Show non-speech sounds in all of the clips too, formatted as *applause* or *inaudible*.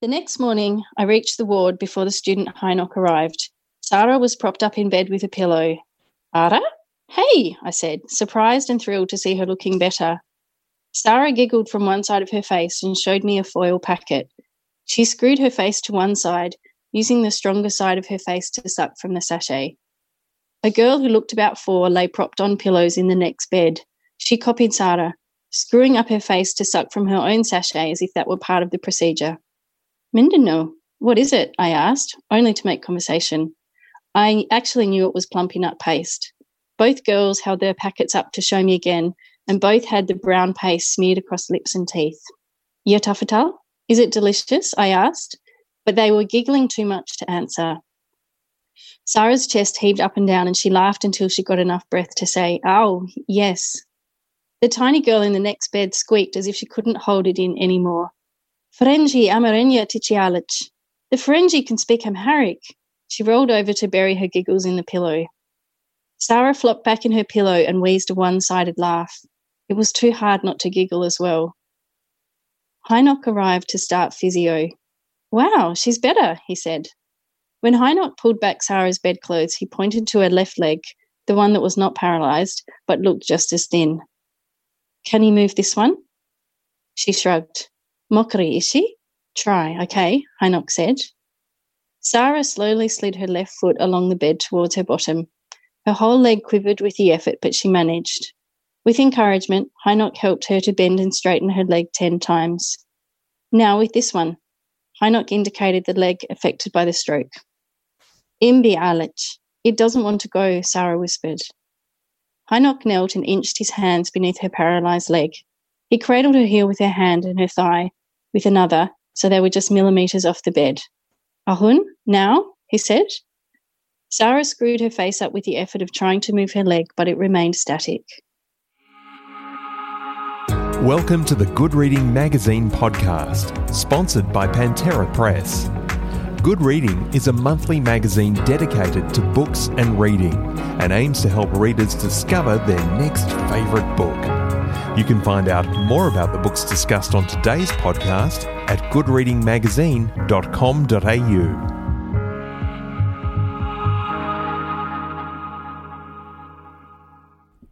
The next morning, I reached the ward before the student Heinok arrived. Sarah was propped up in bed with a pillow. Ara? Hey, I said, surprised and thrilled to see her looking better. Sarah giggled from one side of her face and showed me a foil packet. She screwed her face to one side, using the stronger side of her face to suck from the sachet. A girl who looked about four lay propped on pillows in the next bed. She copied Sarah, screwing up her face to suck from her own sachet as if that were part of the procedure. Mindanao, what is it? I asked, only to make conversation. I actually knew it was Plumpy'Nut paste. Both girls held their packets up to show me again, and both had the brown paste smeared across lips and teeth. Yatafatal? Is it delicious? I asked, but they were giggling too much to answer. Sarah's chest heaved up and down, and she laughed until she got enough breath to say, Oh, yes. The tiny girl in the next bed squeaked as if she couldn't hold it in any more. Ferengi Amarenya Tichialich. The Ferengi can speak Amharic. She rolled over to bury her giggles in the pillow. Sarah flopped back in her pillow and wheezed a one sided laugh. It was too hard not to giggle as well. Heinok arrived to start physio. Wow, she's better, he said. When Heinok pulled back Sarah's bedclothes, he pointed to her left leg, the one that was not paralyzed, but looked just as thin. Can you move this one? She shrugged. Mokri, is she? Try, okay, Heinok said. Sarah slowly slid her left foot along the bed towards her bottom. Her whole leg quivered with the effort, but she managed. With encouragement, Heinok helped her to bend and straighten her leg 10 times. Now with this one. Heinok indicated the leg affected by the stroke. Imbi Alich. It doesn't want to go, Sarah whispered. Heinok knelt and inched his hands beneath her paralyzed leg. He cradled her heel with her hand and her thigh, with another, so they were just millimeters off the bed. Ahun, now? he said. Sarah screwed her face up with the effort of trying to move her leg, but it remained static. Welcome to the Good Reading Magazine podcast, sponsored by Pantera Press. Good Reading is a monthly magazine dedicated to books and reading and aims to help readers discover their next favourite book. You can find out more about the books discussed on today's podcast at goodreadingmagazine.com.au.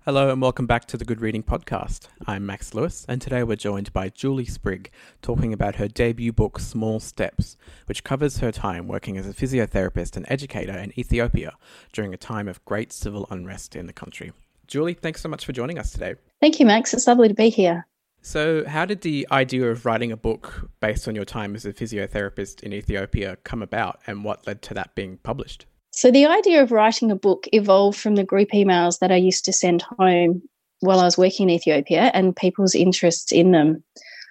Hello and welcome back to the Good Reading Podcast. I'm Max Lewis, and today we're joined by Julie Sprigg talking about her debut book, Small Steps, which covers her time working as a physiotherapist and educator in Ethiopia during a time of great civil unrest in the country. Julie, thanks so much for joining us today. Thank you, Max. It's lovely to be here. So, how did the idea of writing a book based on your time as a physiotherapist in Ethiopia come about, and what led to that being published? So the idea of writing a book evolved from the group emails that I used to send home while I was working in Ethiopia and people's interests in them.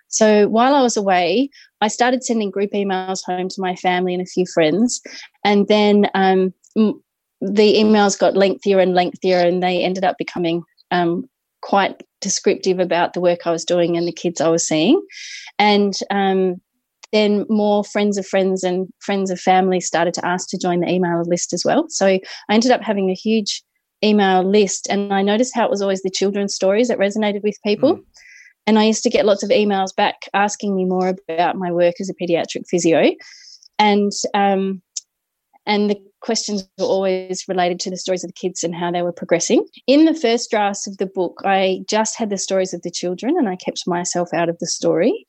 So while I was away, I started sending group emails home to my family and a few friends. And then um, the emails got lengthier and lengthier, and they ended up becoming um, quite descriptive about the work I was doing and the kids I was seeing. And um, then more friends of friends and friends of family started to ask to join the email list as well. So I ended up having a huge email list, and I noticed how it was always the children's stories that resonated with people. Mm. And I used to get lots of emails back asking me more about my work as a pediatric physio, and um, and the questions were always related to the stories of the kids and how they were progressing. In the first drafts of the book, I just had the stories of the children, and I kept myself out of the story.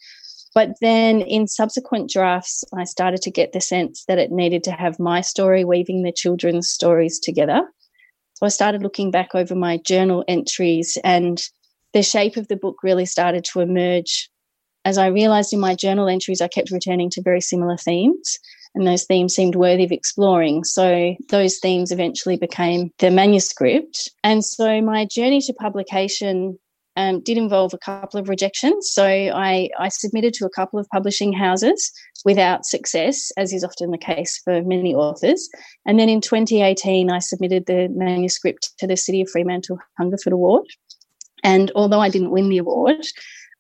But then in subsequent drafts, I started to get the sense that it needed to have my story weaving the children's stories together. So I started looking back over my journal entries, and the shape of the book really started to emerge. As I realized in my journal entries, I kept returning to very similar themes, and those themes seemed worthy of exploring. So those themes eventually became the manuscript. And so my journey to publication um, did involve a couple of rejections. So I, I submitted to a couple of publishing houses without success, as is often the case for many authors. And then in 2018, I submitted the manuscript to the City of Fremantle Hungerford Award. And although I didn't win the award,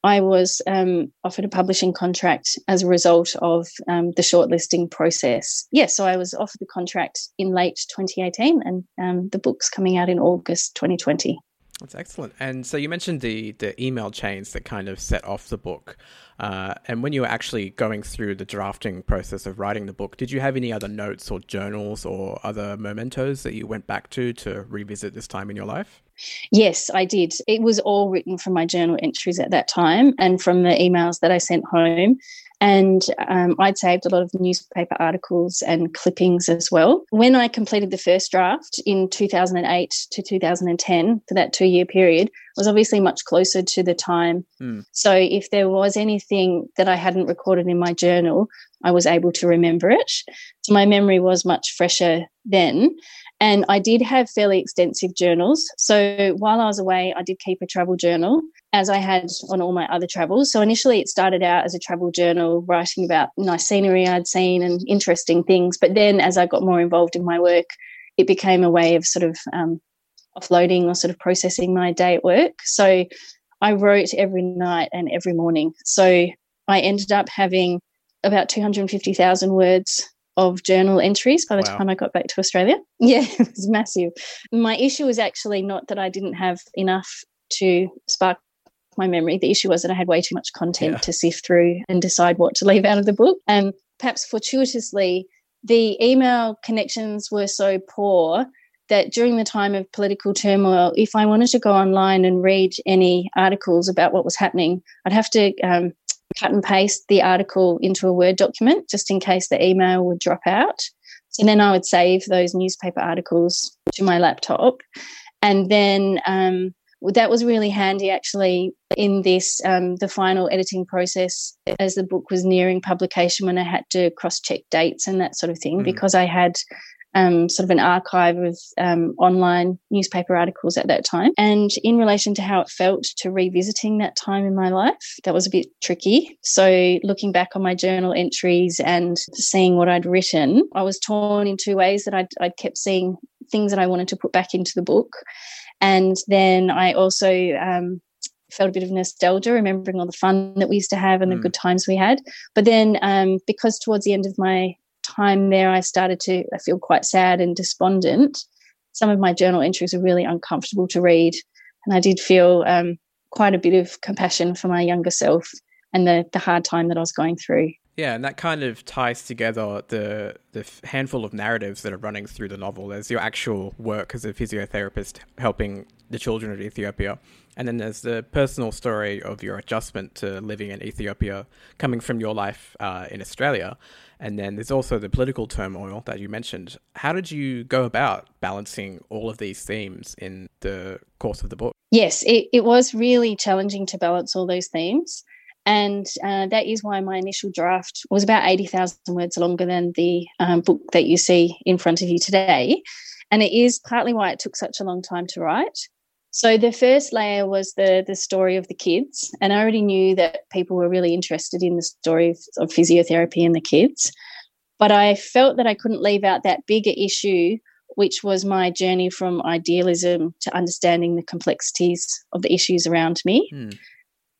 I was um, offered a publishing contract as a result of um, the shortlisting process. Yes, yeah, so I was offered the contract in late 2018, and um, the book's coming out in August 2020. That's excellent. And so you mentioned the the email chains that kind of set off the book. Uh, and when you were actually going through the drafting process of writing the book, did you have any other notes or journals or other mementos that you went back to to revisit this time in your life? Yes, I did. It was all written from my journal entries at that time and from the emails that I sent home. And um, I'd saved a lot of newspaper articles and clippings as well. When I completed the first draft in 2008 to 2010, for that two year period, was obviously much closer to the time. Mm. So if there was anything that I hadn't recorded in my journal, I was able to remember it. So my memory was much fresher then. And I did have fairly extensive journals. So while I was away, I did keep a travel journal as I had on all my other travels. So initially, it started out as a travel journal, writing about nice scenery I'd seen and interesting things. But then, as I got more involved in my work, it became a way of sort of um, offloading or sort of processing my day at work. So I wrote every night and every morning. So I ended up having about 250,000 words of journal entries by the wow. time I got back to Australia. *laughs* Yeah, it was massive. My issue was actually not that I didn't have enough to spark my memory. The issue was that I had way too much content yeah. to sift through and decide what to leave out of the book. And perhaps fortuitously, the email connections were so poor that during the time of political turmoil, if I wanted to go online and read any articles about what was happening, I'd have to um, cut and paste the article into a Word document just in case the email would drop out. So then I would save those newspaper articles to my laptop. And then um, that was really handy actually in this um, the final editing process as the book was nearing publication when i had to cross check dates and that sort of thing mm. because i had um, sort of an archive of um, online newspaper articles at that time. And in relation to how it felt to revisiting that time in my life, that was a bit tricky. So, looking back on my journal entries and seeing what I'd written, I was torn in two ways that I'd, I'd kept seeing things that I wanted to put back into the book and then I also um, felt a bit of nostalgia, remembering all the fun that we used to have and mm. the good times we had. But then, um, because towards the end of my time there, I started to I feel quite sad and despondent. Some of my journal entries are really uncomfortable to read, and I did feel um, quite a bit of compassion for my younger self and the the hard time that I was going through. Yeah, and that kind of ties together the the handful of narratives that are running through the novel. There's your actual work as a physiotherapist helping the children of Ethiopia, and then there's the personal story of your adjustment to living in Ethiopia, coming from your life uh, in Australia, and then there's also the political turmoil that you mentioned. How did you go about balancing all of these themes in the course of the book? Yes, it, it was really challenging to balance all those themes. And uh, that is why my initial draft was about 80,000 words longer than the um, book that you see in front of you today. And it is partly why it took such a long time to write. So the first layer was the the story of the kids, and I already knew that people were really interested in the story of, of physiotherapy and the kids. But I felt that I couldn't leave out that bigger issue, which was my journey from idealism to understanding the complexities of the issues around me. Hmm.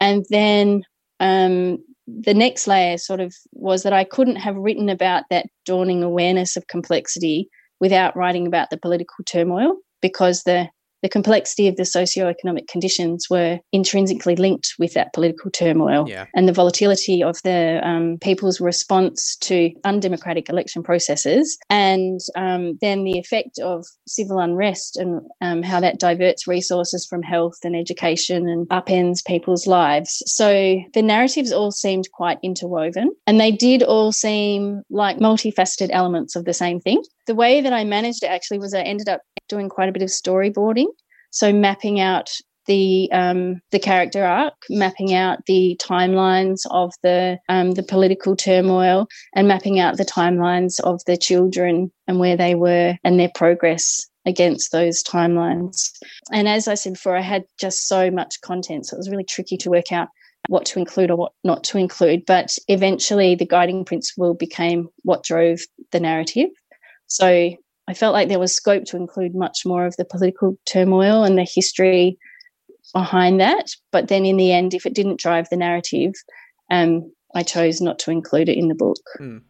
And then um, the next layer sort of was that I couldn't have written about that dawning awareness of complexity without writing about the political turmoil because the the complexity of the socio-economic conditions were intrinsically linked with that political turmoil yeah. and the volatility of the um, people's response to undemocratic election processes and um, then the effect of civil unrest and um, how that diverts resources from health and education and upends people's lives so the narratives all seemed quite interwoven and they did all seem like multifaceted elements of the same thing the way that I managed it actually was I ended up doing quite a bit of storyboarding. So mapping out the um, the character arc, mapping out the timelines of the um, the political turmoil, and mapping out the timelines of the children and where they were and their progress against those timelines. And as I said before, I had just so much content, so it was really tricky to work out what to include or what not to include. But eventually, the guiding principle became what drove the narrative. So I felt like there was scope to include much more of the political turmoil and the history behind that. But then in the end, if it didn't drive the narrative, um, I chose not to include it in the book. Mm.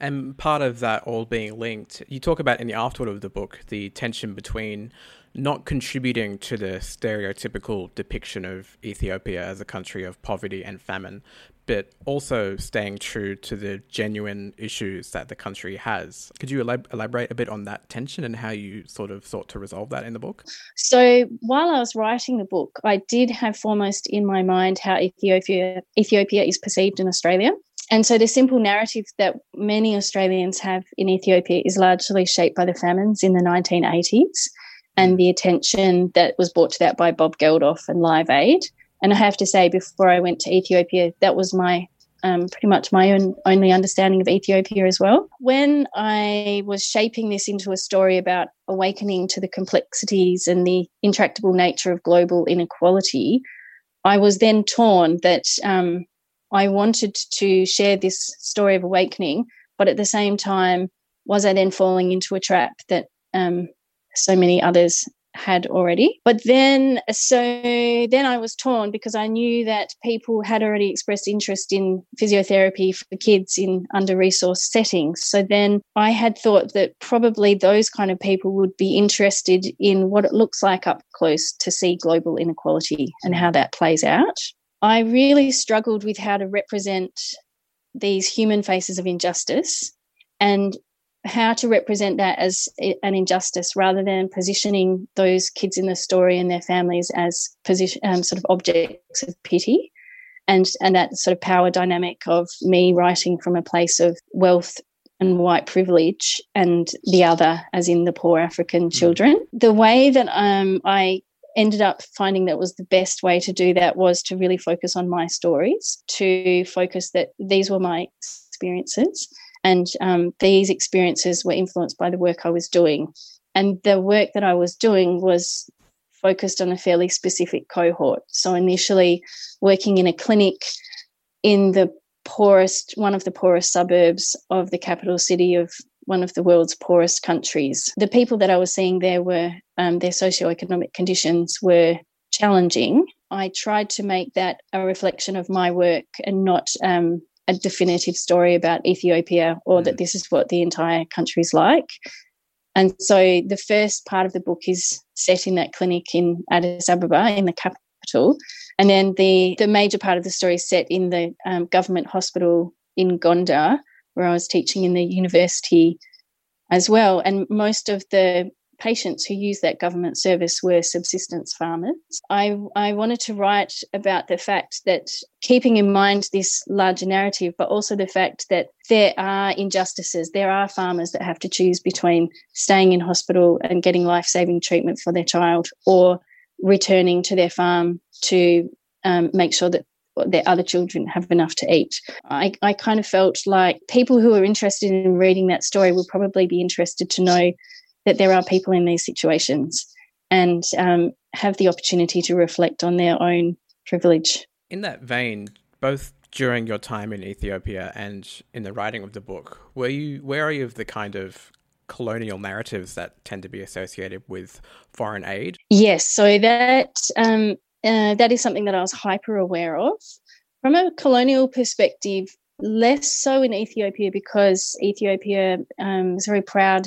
And part of that all being linked, you talk about in the afterword of the book the tension between not contributing to the stereotypical depiction of Ethiopia as a country of poverty and famine, but also staying true to the genuine issues that the country has. Could you elab- elaborate a bit on that tension and how you sort of sought to resolve that in the book? So, while I was writing the book, I did have foremost in my mind how Ethiopia Ethiopia is perceived in Australia. And so the simple narrative that many Australians have in Ethiopia is largely shaped by the famines in the 1980s and mm. the attention that was brought to that by Bob Geldof and Live Aid. And I have to say, before I went to Ethiopia, that was my um, pretty much my own only understanding of Ethiopia as well. When I was shaping this into a story about awakening to the complexities and the intractable nature of global inequality, I was then torn that um, I wanted to share this story of awakening, but at the same time, was I then falling into a trap that um, so many others had already. But then, so then I was torn because I knew that people had already expressed interest in physiotherapy for kids in under resourced settings. So then I had thought that probably those kind of people would be interested in what it looks like up close to see global inequality and how that plays out. I really struggled with how to represent these human faces of injustice and how to represent that as an injustice rather than positioning those kids in the story and their families as position um, sort of objects of pity. And and that sort of power dynamic of me writing from a place of wealth and white privilege and the other as in the poor african mm. children. The way that um, i ended up finding that was the best way to do that was to really focus on my stories to focus that these were my experiences and um, these experiences were influenced by the work I was doing. And the work that I was doing was focused on a fairly specific cohort. So initially, working in a clinic in the poorest, one of the poorest suburbs of the capital city of one of the world's poorest countries. The people that I was seeing there were, um, their socioeconomic conditions were challenging. I tried to make that a reflection of my work and not um, a definitive story about Ethiopia or mm. that this is what the entire country is like. And so the first part of the book is set in that clinic in Addis Ababa, in the capital. And then the, the major part of the story is set in the um, government hospital in Gondar, where I was teaching in the university as well. And most of the patients who use that government service were subsistence farmers. I, I wanted to write about the fact that keeping in mind this larger narrative, but also the fact that there are injustices. There are farmers that have to choose between staying in hospital and getting life saving treatment for their child or returning to their farm to um, make sure that their other children have enough to eat. I, I kind of felt like people who are interested in reading that story will probably be interested to know that there are people in these situations and um, have the opportunity to reflect on their own privilege. In that vein, both during your time in Ethiopia and in the writing of the book, were you you of the kind of colonial narratives that tend to be associated with foreign aid? Yes, so that um, uh, that is something that I was hyper aware of. From a colonial perspective, less so in Ethiopia because Ethiopia um, is very proud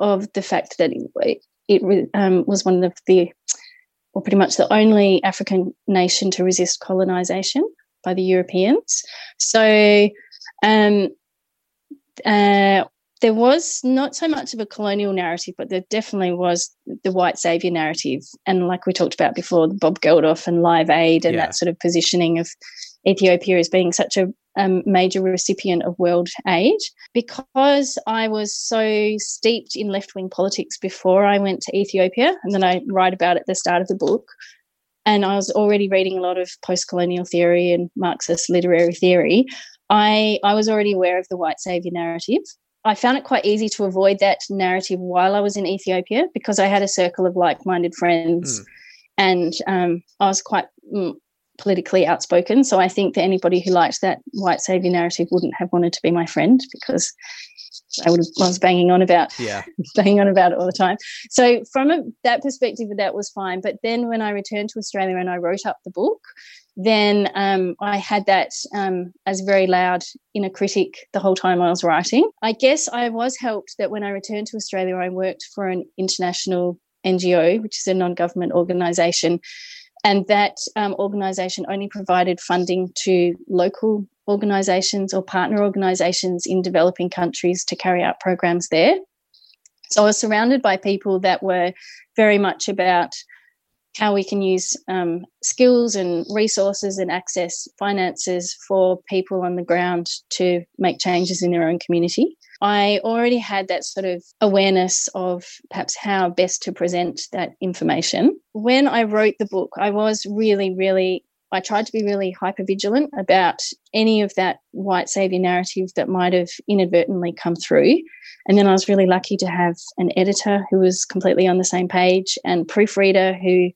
of the fact that it, it um, was one of the, or pretty much the only African nation to resist colonization by the Europeans. So um, uh, there was not so much of a colonial narrative, but there definitely was the white savior narrative. And like we talked about before, Bob Geldof and Live Aid and yeah. that sort of positioning of Ethiopia as being such a um, major recipient of world aid. Because I was so steeped in left wing politics before I went to Ethiopia, and then I write about it at the start of the book, and I was already reading a lot of post colonial theory and Marxist literary theory, I, I was already aware of the white savior narrative. I found it quite easy to avoid that narrative while I was in Ethiopia because I had a circle of like minded friends. Mm. And um, I was quite mm, politically outspoken. So I think that anybody who liked that white savior narrative wouldn't have wanted to be my friend because I would have, I was banging on about yeah *laughs* banging on about it all the time. So from a, that perspective, that was fine. But then when I returned to Australia and I wrote up the book, then um, I had that um, as very loud inner critic the whole time I was writing. I guess I was helped that when I returned to Australia, I worked for an international NGO, which is a non government organisation. And that um, organisation only provided funding to local organisations or partner organisations in developing countries to carry out programs there. So I was surrounded by people that were very much about how we can use um, skills and resources and access finances for people on the ground to make changes in their own community. I already had that sort of awareness of perhaps how best to present that information. When I wrote the book, I was really, really I tried to be really hyper vigilant about any of that white savior narrative that might have inadvertently come through. And then I was really lucky to have an editor who was completely on the same page and proofreader who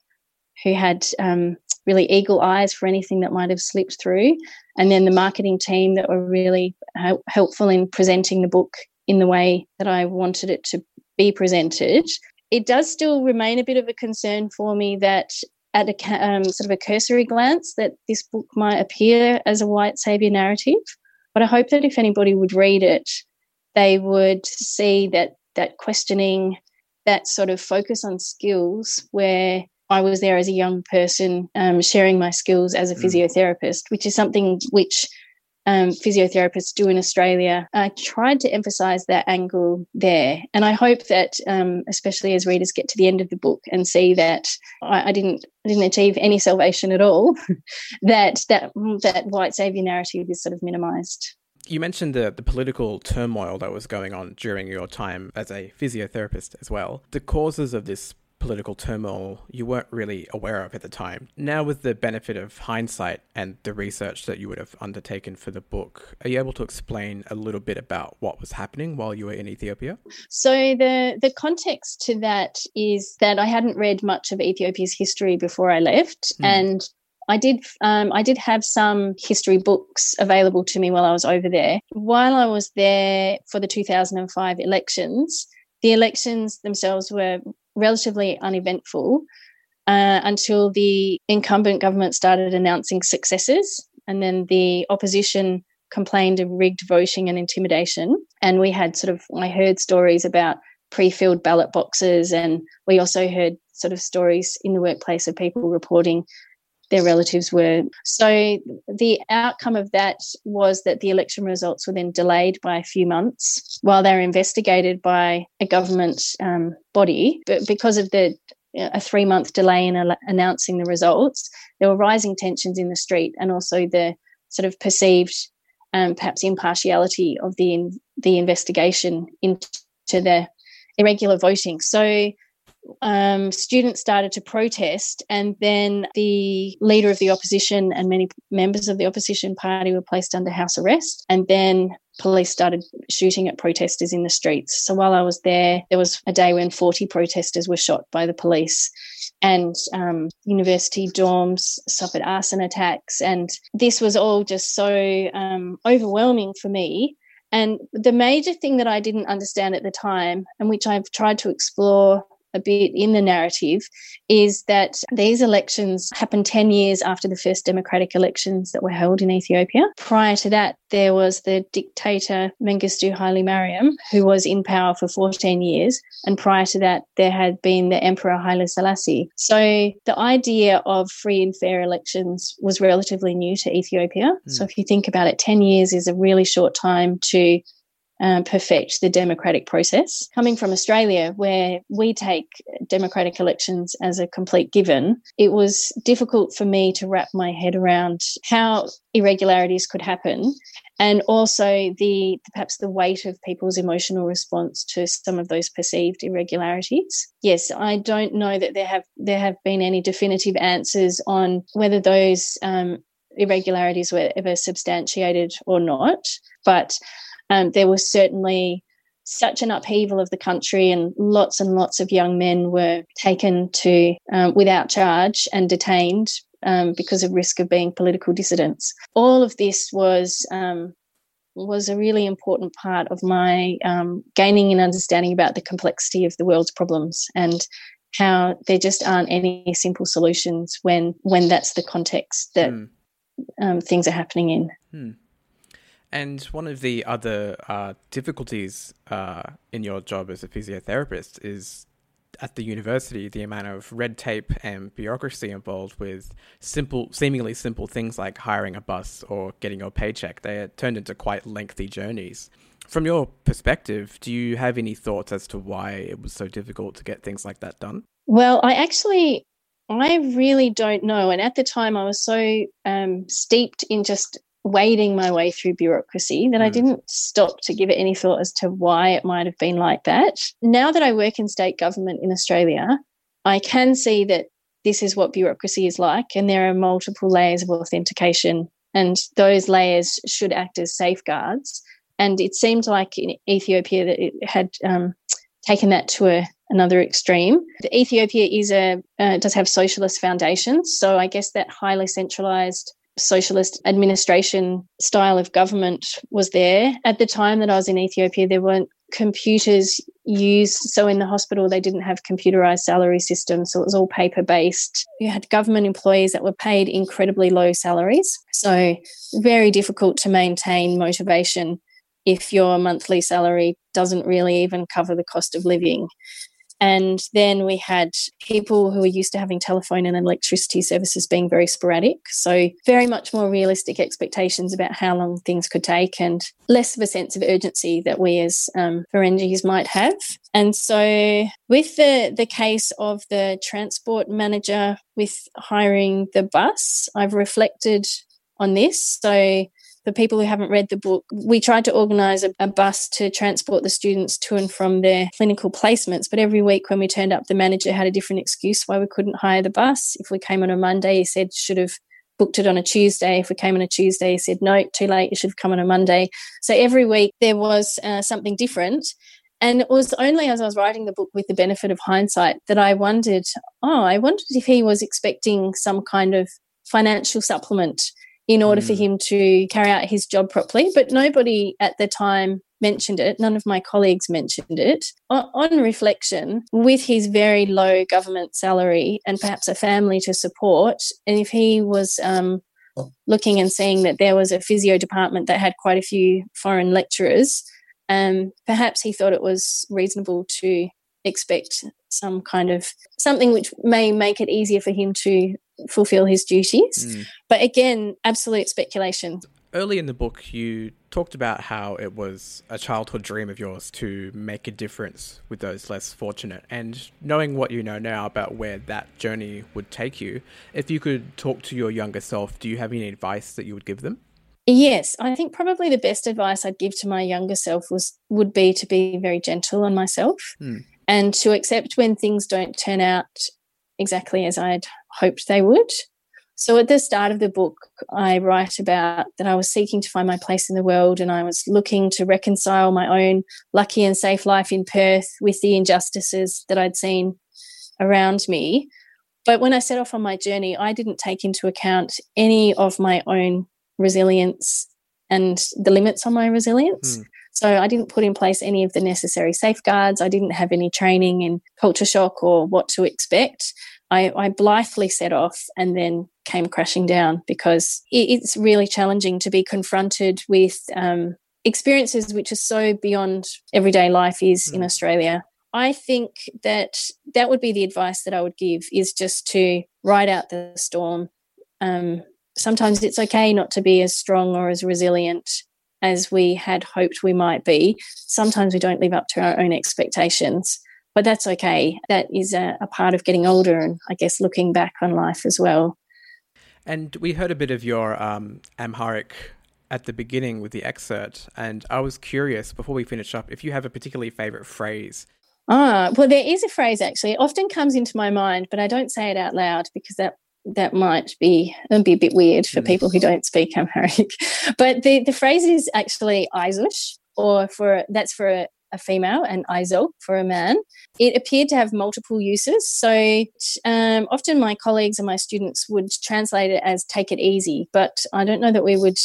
who had um, really eagle eyes for anything that might have slipped through, and then the marketing team that were really uh, helpful in presenting the book in the way that I wanted it to be presented. It does still remain a bit of a concern for me that at a um, sort of a cursory glance that this book might appear as a white savior narrative. But I hope that if anybody would read it, they would see that that questioning, that sort of focus on skills where I was there as a young person um, sharing my skills as a mm. physiotherapist, which is something which um, physiotherapists do in Australia. I tried to emphasize that angle there. And I hope that, um, especially as readers get to the end of the book and see that I, I didn't I didn't achieve any salvation at all, *laughs* that, that, that white savior narrative is sort of minimized. You mentioned the, the political turmoil that was going on during your time as a physiotherapist as well. The causes of this political turmoil you weren't really aware of at the time. Now, with the benefit of hindsight and the research that you would have undertaken for the book, are you able to explain a little bit about what was happening while you were in Ethiopia? So, the, the context to that is that I hadn't read much of Ethiopia's history before I left. Mm. And I did um, I did have some history books available to me while I was over there. While I was there for the 2005 elections, the elections themselves were relatively uneventful uh, until the incumbent government started announcing successes, and then the opposition complained of rigged voting and intimidation. And we had sort of, I heard stories about pre filled ballot boxes, and we also heard sort of stories in the workplace of people reporting their relatives were. So the outcome of that was that the election results were then delayed by a few months while they were investigated by a government um, body. But because of the a three month delay in al- announcing the results, there were rising tensions in the street and also the sort of perceived um, perhaps impartiality of the in, the investigation into the irregular voting. So um, students started to protest, and then the leader of the opposition and many members of the opposition party were placed under house arrest. And then police started shooting at protesters in the streets. So while I was there, there was a day when 40 protesters were shot by the police. And um, university dorms suffered arson attacks. And this was all just so um, overwhelming for me. And the major thing that I didn't understand at the time, and which I've tried to explore a bit in the narrative is that these elections happened 10 years after the first democratic elections that were held in Ethiopia. Prior to that, there was the dictator Mengistu Haile Mariam, who was in power for 14 years. And prior to that, there had been the Emperor Haile Selassie. So the idea of free and fair elections was relatively new to Ethiopia. Mm. So if you think about it, 10 years is a really short time to um, perfect the democratic process. Coming from Australia, where we take democratic elections as a complete given, it was difficult for me to wrap my head around how irregularities could happen and also the perhaps the weight of people's emotional response to some of those perceived irregularities yes i don't know that there have there have been any definitive answers on whether those um, irregularities were ever substantiated or not but um, there was certainly such an upheaval of the country, and lots and lots of young men were taken to um, without charge and detained um, because of risk of being political dissidents. All of this was um, was a really important part of my um, gaining an understanding about the complexity of the world's problems and how there just aren't any simple solutions when when that's the context that mm. things are happening in. Mm. And one of the other uh, difficulties uh, in your job as a physiotherapist is at the university, the amount of red tape and bureaucracy involved with simple, seemingly simple things like hiring a bus or getting your paycheck, they are turned into quite lengthy journeys. From your perspective, do you have any thoughts as to why it was so difficult to get things like that done? Well, I actually, I really don't know. And at the time, I was so um, steeped in just wading my way through bureaucracy that mm. I didn't stop to give it any thought as to why it might have been like that. Now that I work in state government in Australia, I can see that this is what bureaucracy is like, and there are multiple layers of authentication, and those layers should act as safeguards. And it seemed like in Ethiopia that it had um, taken that to a, another extreme. The Ethiopia is a uh, does have socialist foundations, so I guess that highly centralized socialist administration style of government was there. At the time that I was in Ethiopia, there weren't computers used. So in the hospital, they didn't have computerized salary systems. So it was all paper based. You had government employees that were paid incredibly low salaries. So very difficult to maintain motivation if your monthly salary doesn't really even cover the cost of living. And then we had people who were used to having telephone and electricity services being very sporadic. So, very much more realistic expectations about how long things could take and less of a sense of urgency that we as um, Ferengis might have. And so, with the, the case of the transport manager with hiring the bus, I've reflected on this. So, for people who haven't read the book, we tried to organise a, a, bus to transport the students to and from their clinical placements. But every week when we turned up, the manager had a different excuse why we couldn't hire the bus. If we came on a Monday, he said should have booked it on a Tuesday. If we came on a Tuesday, he said no, too late. You should have come on a Monday. So every week there was uh, something different. And it was only as I was writing the book with the benefit of hindsight that I wondered, oh, I wondered if he was expecting some kind of financial supplement in order mm. for him to carry out his job properly. But nobody at the time mentioned it. None of my colleagues mentioned it. On, on reflection, with his very low government salary and perhaps a family to support, and if he was um, looking and seeing that there was a physio department that had quite a few foreign lecturers, um, perhaps he thought it was reasonable to expect some kind of something which may make it easier for him to fulfill his duties. Mm. But again, absolute speculation. Early in the book, you talked about how it was a childhood dream of yours to make a difference with those less fortunate. And knowing what you know now about where that journey would take you, if you could talk to your younger self, do you have any advice that you would give them? Yes, I think probably the best advice I'd give to my younger self was would be to be very gentle on myself mm. And to accept when things don't turn out exactly as I'd hoped they would. So at the start of the book, I write about that I was seeking to find my place in the world and I was looking to reconcile my own lucky and safe life in Perth with the injustices that I'd seen around me. But when I set off on my journey, I didn't take into account any of my own resilience and the limits on my resilience. Mm. So I didn't put in place any of the necessary safeguards. I didn't have any training in culture shock or what to expect. I, I blithely set off and then came crashing down because it, it's really challenging to be confronted with um, experiences which are so beyond everyday life is mm. in Australia. I think that that would be the advice that I would give is just to ride out the storm. Um, sometimes it's okay not to be as strong or as resilient as we had hoped we might be. Sometimes we don't live up to our own expectations but that's okay. That is a, a part of getting older and I guess looking back on life as well. And we heard a bit of your um, Amharic at the beginning with the excerpt, and I was curious before we finish up if you have a particularly favorite phrase. Ah, well, there is a phrase actually. It often comes into my mind, but I don't say it out loud because that that might be be a bit weird for people who don't speak Amharic. *laughs* But the the phrase is actually Aizush, or for that's for a, a female and Izo for a man. It appeared to have multiple uses. So um, often my colleagues and my students would translate it as take it easy, but I don't know that we would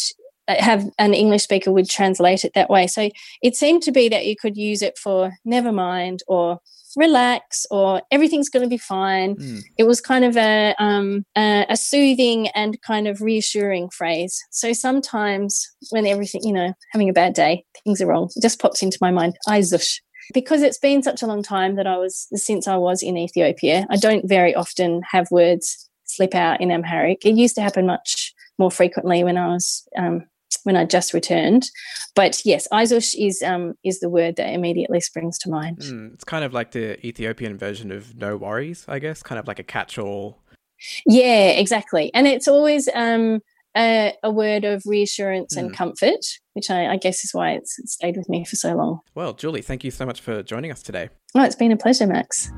uh, have an English speaker would translate it that way. So it seemed to be that you could use it for never mind or relax or everything's going to be fine. Mm. It was kind of a, um, a, a soothing and kind of reassuring phrase. So sometimes when everything, you know, having a bad day, things are wrong, it just pops into my mind. Aizush. because it's been such a long time that I was since I was in Ethiopia, I don't very often have words slip out in Amharic. It used to happen much more frequently when I was um, when I just returned. But yes, Aizush is um, is the word that immediately springs to mind. Mm, it's kind of like the Ethiopian version of no worries, I guess, kind of like a catch-all. Yeah, exactly. And it's always um, a, a, word of reassurance mm. and hmm. comfort, which I, I, guess is why it's stayed with me for so long. Well, Julie, thank you so much for joining us today. Oh, it's been a pleasure, Max.